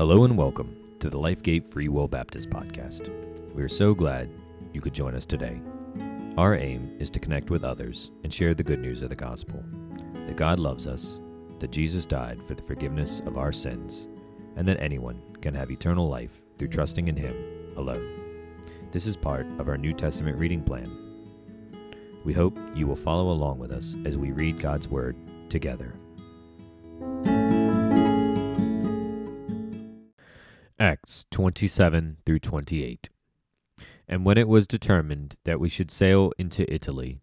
Hello and welcome to the Lifegate Free Will Baptist Podcast. We are so glad you could join us today. Our aim is to connect with others and share the good news of the gospel that God loves us, that Jesus died for the forgiveness of our sins, and that anyone can have eternal life through trusting in Him alone. This is part of our New Testament reading plan. We hope you will follow along with us as we read God's Word together. Acts 27 through 28. And when it was determined that we should sail into Italy,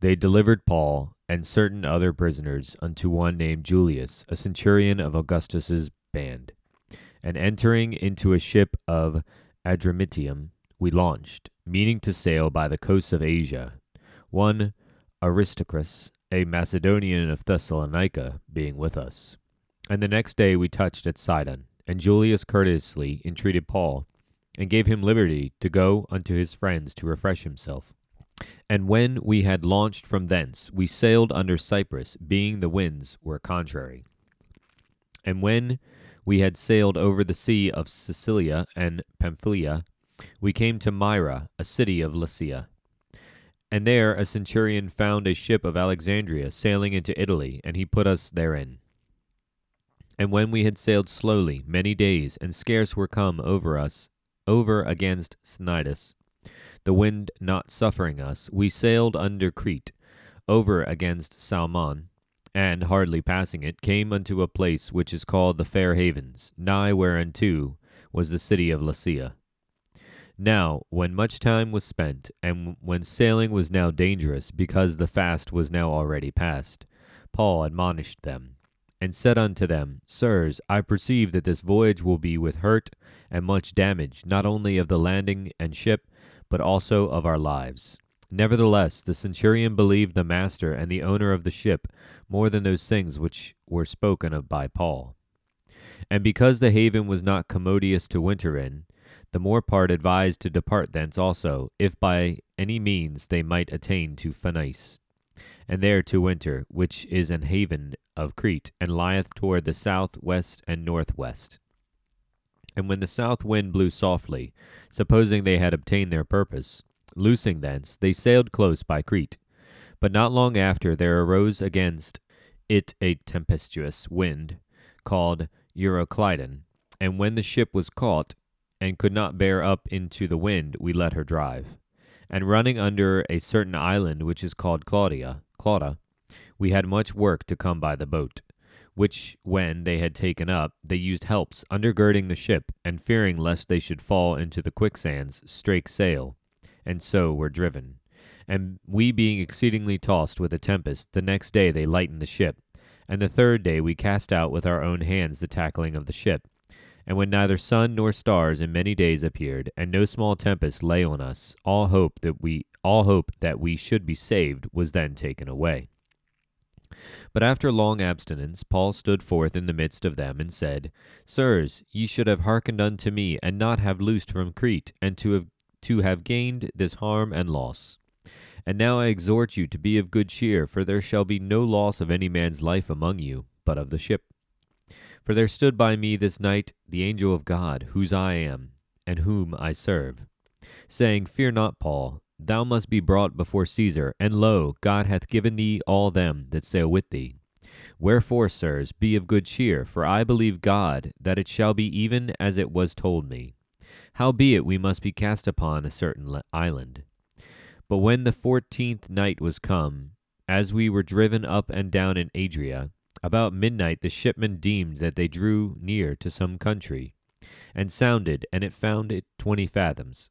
they delivered Paul and certain other prisoners unto one named Julius, a centurion of Augustus's band. And entering into a ship of Adramyttium, we launched, meaning to sail by the coasts of Asia. One Aristarchus, a Macedonian of Thessalonica, being with us. And the next day we touched at Sidon and Julius courteously entreated Paul, and gave him liberty to go unto his friends to refresh himself. And when we had launched from thence, we sailed under Cyprus, being the winds were contrary. And when we had sailed over the sea of Cilicia and Pamphylia, we came to Myra, a city of Lycia. And there a centurion found a ship of Alexandria sailing into Italy, and he put us therein. And when we had sailed slowly many days, and scarce were come over us, over against Cnidus, the wind not suffering us, we sailed under Crete, over against Salmone, and, hardly passing it, came unto a place which is called the Fair Havens, nigh whereunto was the city of Lasea. Now, when much time was spent, and when sailing was now dangerous, because the fast was now already past, Paul admonished them, and said unto them, Sirs, I perceive that this voyage will be with hurt and much damage, not only of the landing and ship, but also of our lives. Nevertheless, the centurion believed the master and the owner of the ship more than those things which were spoken of by Paul. And because the haven was not commodious to winter in, the more part advised to depart thence also, if by any means they might attain to Phenice and there to winter, which is an haven of Crete, and lieth toward the south, west, and northwest. And when the south wind blew softly, supposing they had obtained their purpose, loosing thence, they sailed close by Crete. But not long after there arose against it a tempestuous wind, called Euroclydon, and when the ship was caught, and could not bear up into the wind, we let her drive. And running under a certain island which is called Claudia, Clauda, we had much work to come by the boat, which when they had taken up, they used helps, undergirding the ship, and fearing lest they should fall into the quicksands, strake sail, and so were driven. And we being exceedingly tossed with a tempest, the next day they lightened the ship, and the third day we cast out with our own hands the tackling of the ship. And when neither sun nor stars in many days appeared, and no small tempest lay on us, all hope that we all hope that we should be saved was then taken away. But after long abstinence, Paul stood forth in the midst of them and said, Sirs, ye should have hearkened unto me, and not have loosed from Crete, and to have to have gained this harm and loss. And now I exhort you to be of good cheer, for there shall be no loss of any man's life among you, but of the ship. For there stood by me this night the angel of God, whose I am, and whom I serve, saying, Fear not, Paul, Thou must be brought before Caesar, and lo, God hath given thee all them that sail with thee. Wherefore, sirs, be of good cheer, for I believe God that it shall be even as it was told me. Howbeit we must be cast upon a certain island. But when the fourteenth night was come, as we were driven up and down in Adria, about midnight the shipmen deemed that they drew near to some country, and sounded, and it found it twenty fathoms.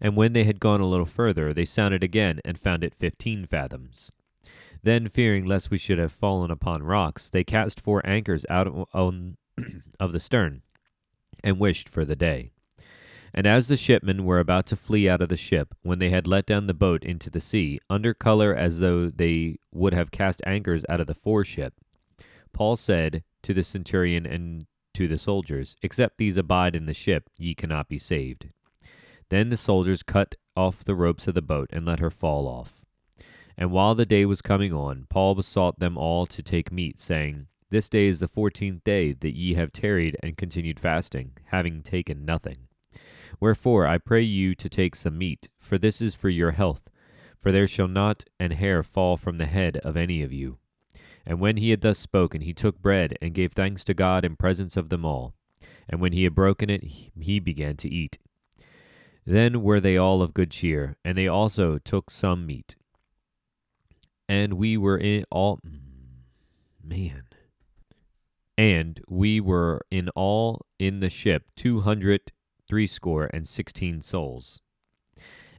And when they had gone a little further, they sounded again, and found it fifteen fathoms. Then, fearing lest we should have fallen upon rocks, they cast four anchors out of the stern, and wished for the day. And as the shipmen were about to flee out of the ship, when they had let down the boat into the sea, under color as though they would have cast anchors out of the foreship, Paul said to the centurion and to the soldiers, Except these abide in the ship, ye cannot be saved. Then the soldiers cut off the ropes of the boat and let her fall off. And while the day was coming on, Paul besought them all to take meat, saying, This day is the fourteenth day that ye have tarried and continued fasting, having taken nothing. Wherefore I pray you to take some meat, for this is for your health. For there shall not an hair fall from the head of any of you. And when he had thus spoken, he took bread and gave thanks to God in presence of them all. And when he had broken it, he began to eat. Then were they all of good cheer, and they also took some meat. And we were in all. Mm, man. And we were in all in the ship two hundred threescore and sixteen souls.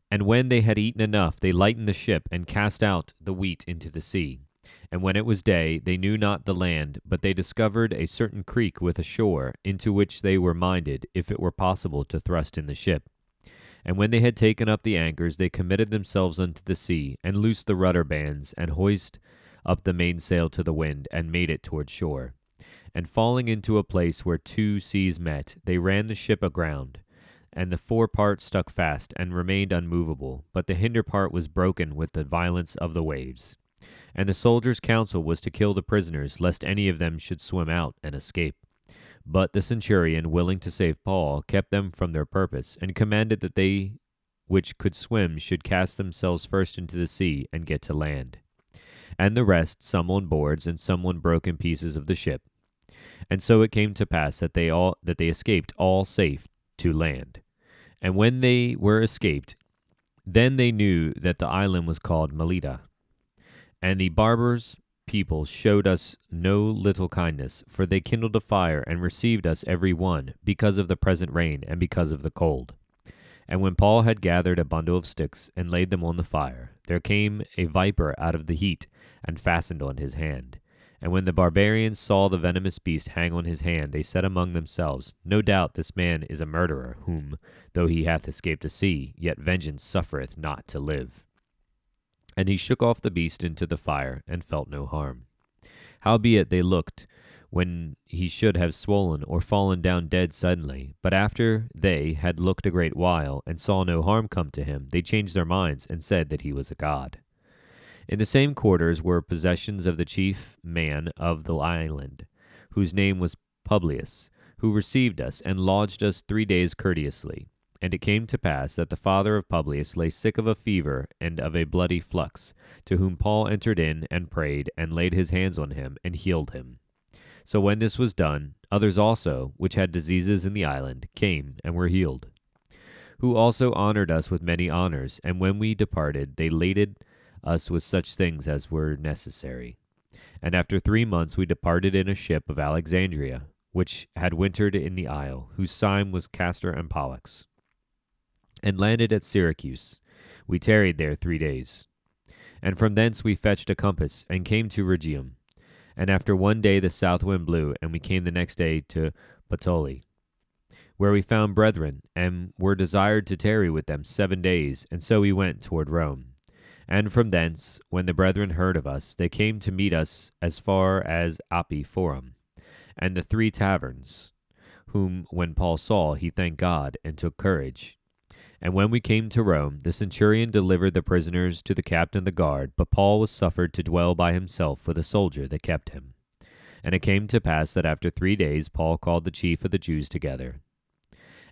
And when they had eaten enough, they lightened the ship and cast out the wheat into the sea. And when it was day, they knew not the land, but they discovered a certain creek with a shore, into which they were minded, if it were possible, to thrust in the ship. And when they had taken up the anchors, they committed themselves unto the sea, and loosed the rudder bands, and hoist up the mainsail to the wind, and made it toward shore. And falling into a place where two seas met, they ran the ship aground. And the fore part stuck fast, and remained unmovable, but the hinder part was broken with the violence of the waves. And the soldiers' counsel was to kill the prisoners, lest any of them should swim out and escape. But the centurion, willing to save Paul, kept them from their purpose, and commanded that they which could swim should cast themselves first into the sea and get to land. And the rest, some on boards, and some on broken pieces of the ship. And so it came to pass that they all that they escaped all safe to land. And when they were escaped, then they knew that the island was called Melita. And the barbers people showed us no little kindness, for they kindled a fire and received us every one, because of the present rain and because of the cold. And when Paul had gathered a bundle of sticks and laid them on the fire, there came a viper out of the heat and fastened on his hand. And when the barbarians saw the venomous beast hang on his hand, they said among themselves, No doubt this man is a murderer, whom, though he hath escaped to sea, yet vengeance suffereth not to live. And he shook off the beast into the fire, and felt no harm. Howbeit they looked, when he should have swollen or fallen down dead suddenly. But after they had looked a great while, and saw no harm come to him, they changed their minds, and said that he was a god. In the same quarters were possessions of the chief man of the island, whose name was Publius, who received us, and lodged us three days courteously. And it came to pass that the father of Publius lay sick of a fever and of a bloody flux, to whom Paul entered in and prayed, and laid his hands on him, and healed him. So when this was done, others also, which had diseases in the island, came and were healed. Who also honored us with many honors, and when we departed, they laded us with such things as were necessary. And after three months we departed in a ship of Alexandria, which had wintered in the isle, whose sign was Castor and Pollux and landed at Syracuse. We tarried there three days. And from thence we fetched a compass, and came to Rhegium. And after one day the south wind blew, and we came the next day to Puteoli, where we found brethren, and were desired to tarry with them seven days, and so we went toward Rome. And from thence, when the brethren heard of us, they came to meet us as far as Appii Forum, and the three taverns, whom when Paul saw, he thanked God, and took courage, and when we came to Rome, the centurion delivered the prisoners to the captain of the guard, but Paul was suffered to dwell by himself with a soldier that kept him. And it came to pass that after three days Paul called the chief of the Jews together.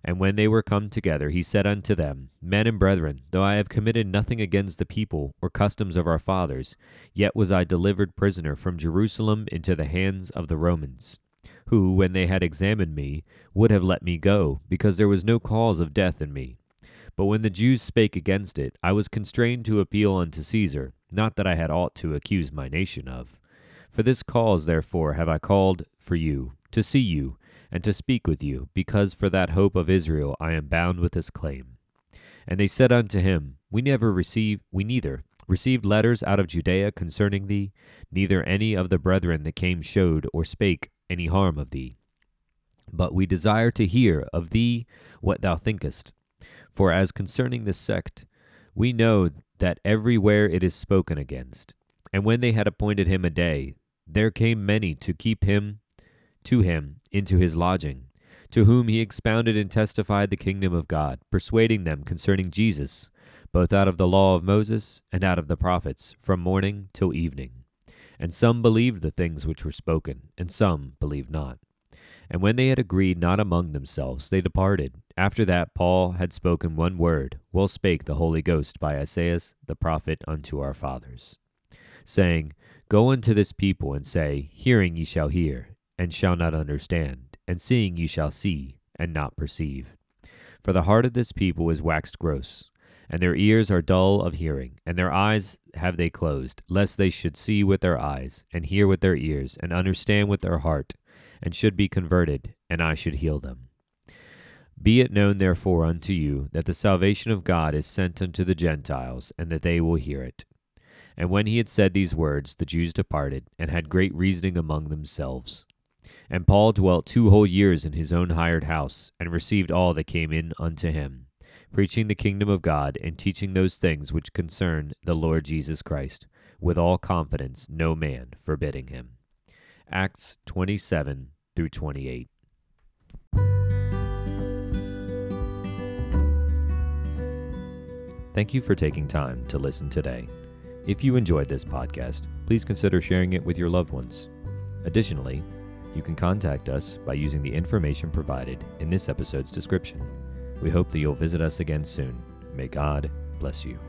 And when they were come together, he said unto them, Men and brethren, though I have committed nothing against the people or customs of our fathers, yet was I delivered prisoner from Jerusalem into the hands of the Romans, who, when they had examined me, would have let me go, because there was no cause of death in me. But when the Jews spake against it, I was constrained to appeal unto Caesar, not that I had aught to accuse my nation of. For this cause, therefore, have I called for you, to see you, and to speak with you, because for that hope of Israel I am bound with this claim. And they said unto him, We never received, we neither received letters out of Judea concerning thee, neither any of the brethren that came showed or spake any harm of thee. But we desire to hear of thee what thou thinkest, for as concerning this sect, we know that everywhere it is spoken against. And when they had appointed him a day, there came many to keep him to him into his lodging, to whom he expounded and testified the kingdom of God, persuading them concerning Jesus, both out of the law of Moses and out of the prophets, from morning till evening. And some believed the things which were spoken, and some believed not. And when they had agreed not among themselves, they departed. After that, Paul had spoken one word, well spake the Holy Ghost by Isaiah the prophet unto our fathers, saying, Go unto this people and say, Hearing ye shall hear, and shall not understand, and seeing ye shall see, and not perceive. For the heart of this people is waxed gross, and their ears are dull of hearing, and their eyes have they closed, lest they should see with their eyes, and hear with their ears, and understand with their heart, and should be converted, and I should heal them. Be it known therefore unto you that the salvation of God is sent unto the Gentiles, and that they will hear it. And when he had said these words, the Jews departed, and had great reasoning among themselves. And Paul dwelt two whole years in his own hired house, and received all that came in unto him preaching the kingdom of God, and teaching those things which concern the Lord Jesus Christ, with all confidence, no man forbidding him. Acts 27 through 28. Thank you for taking time to listen today. If you enjoyed this podcast, please consider sharing it with your loved ones. Additionally, you can contact us by using the information provided in this episode's description. We hope that you'll visit us again soon. May God bless you.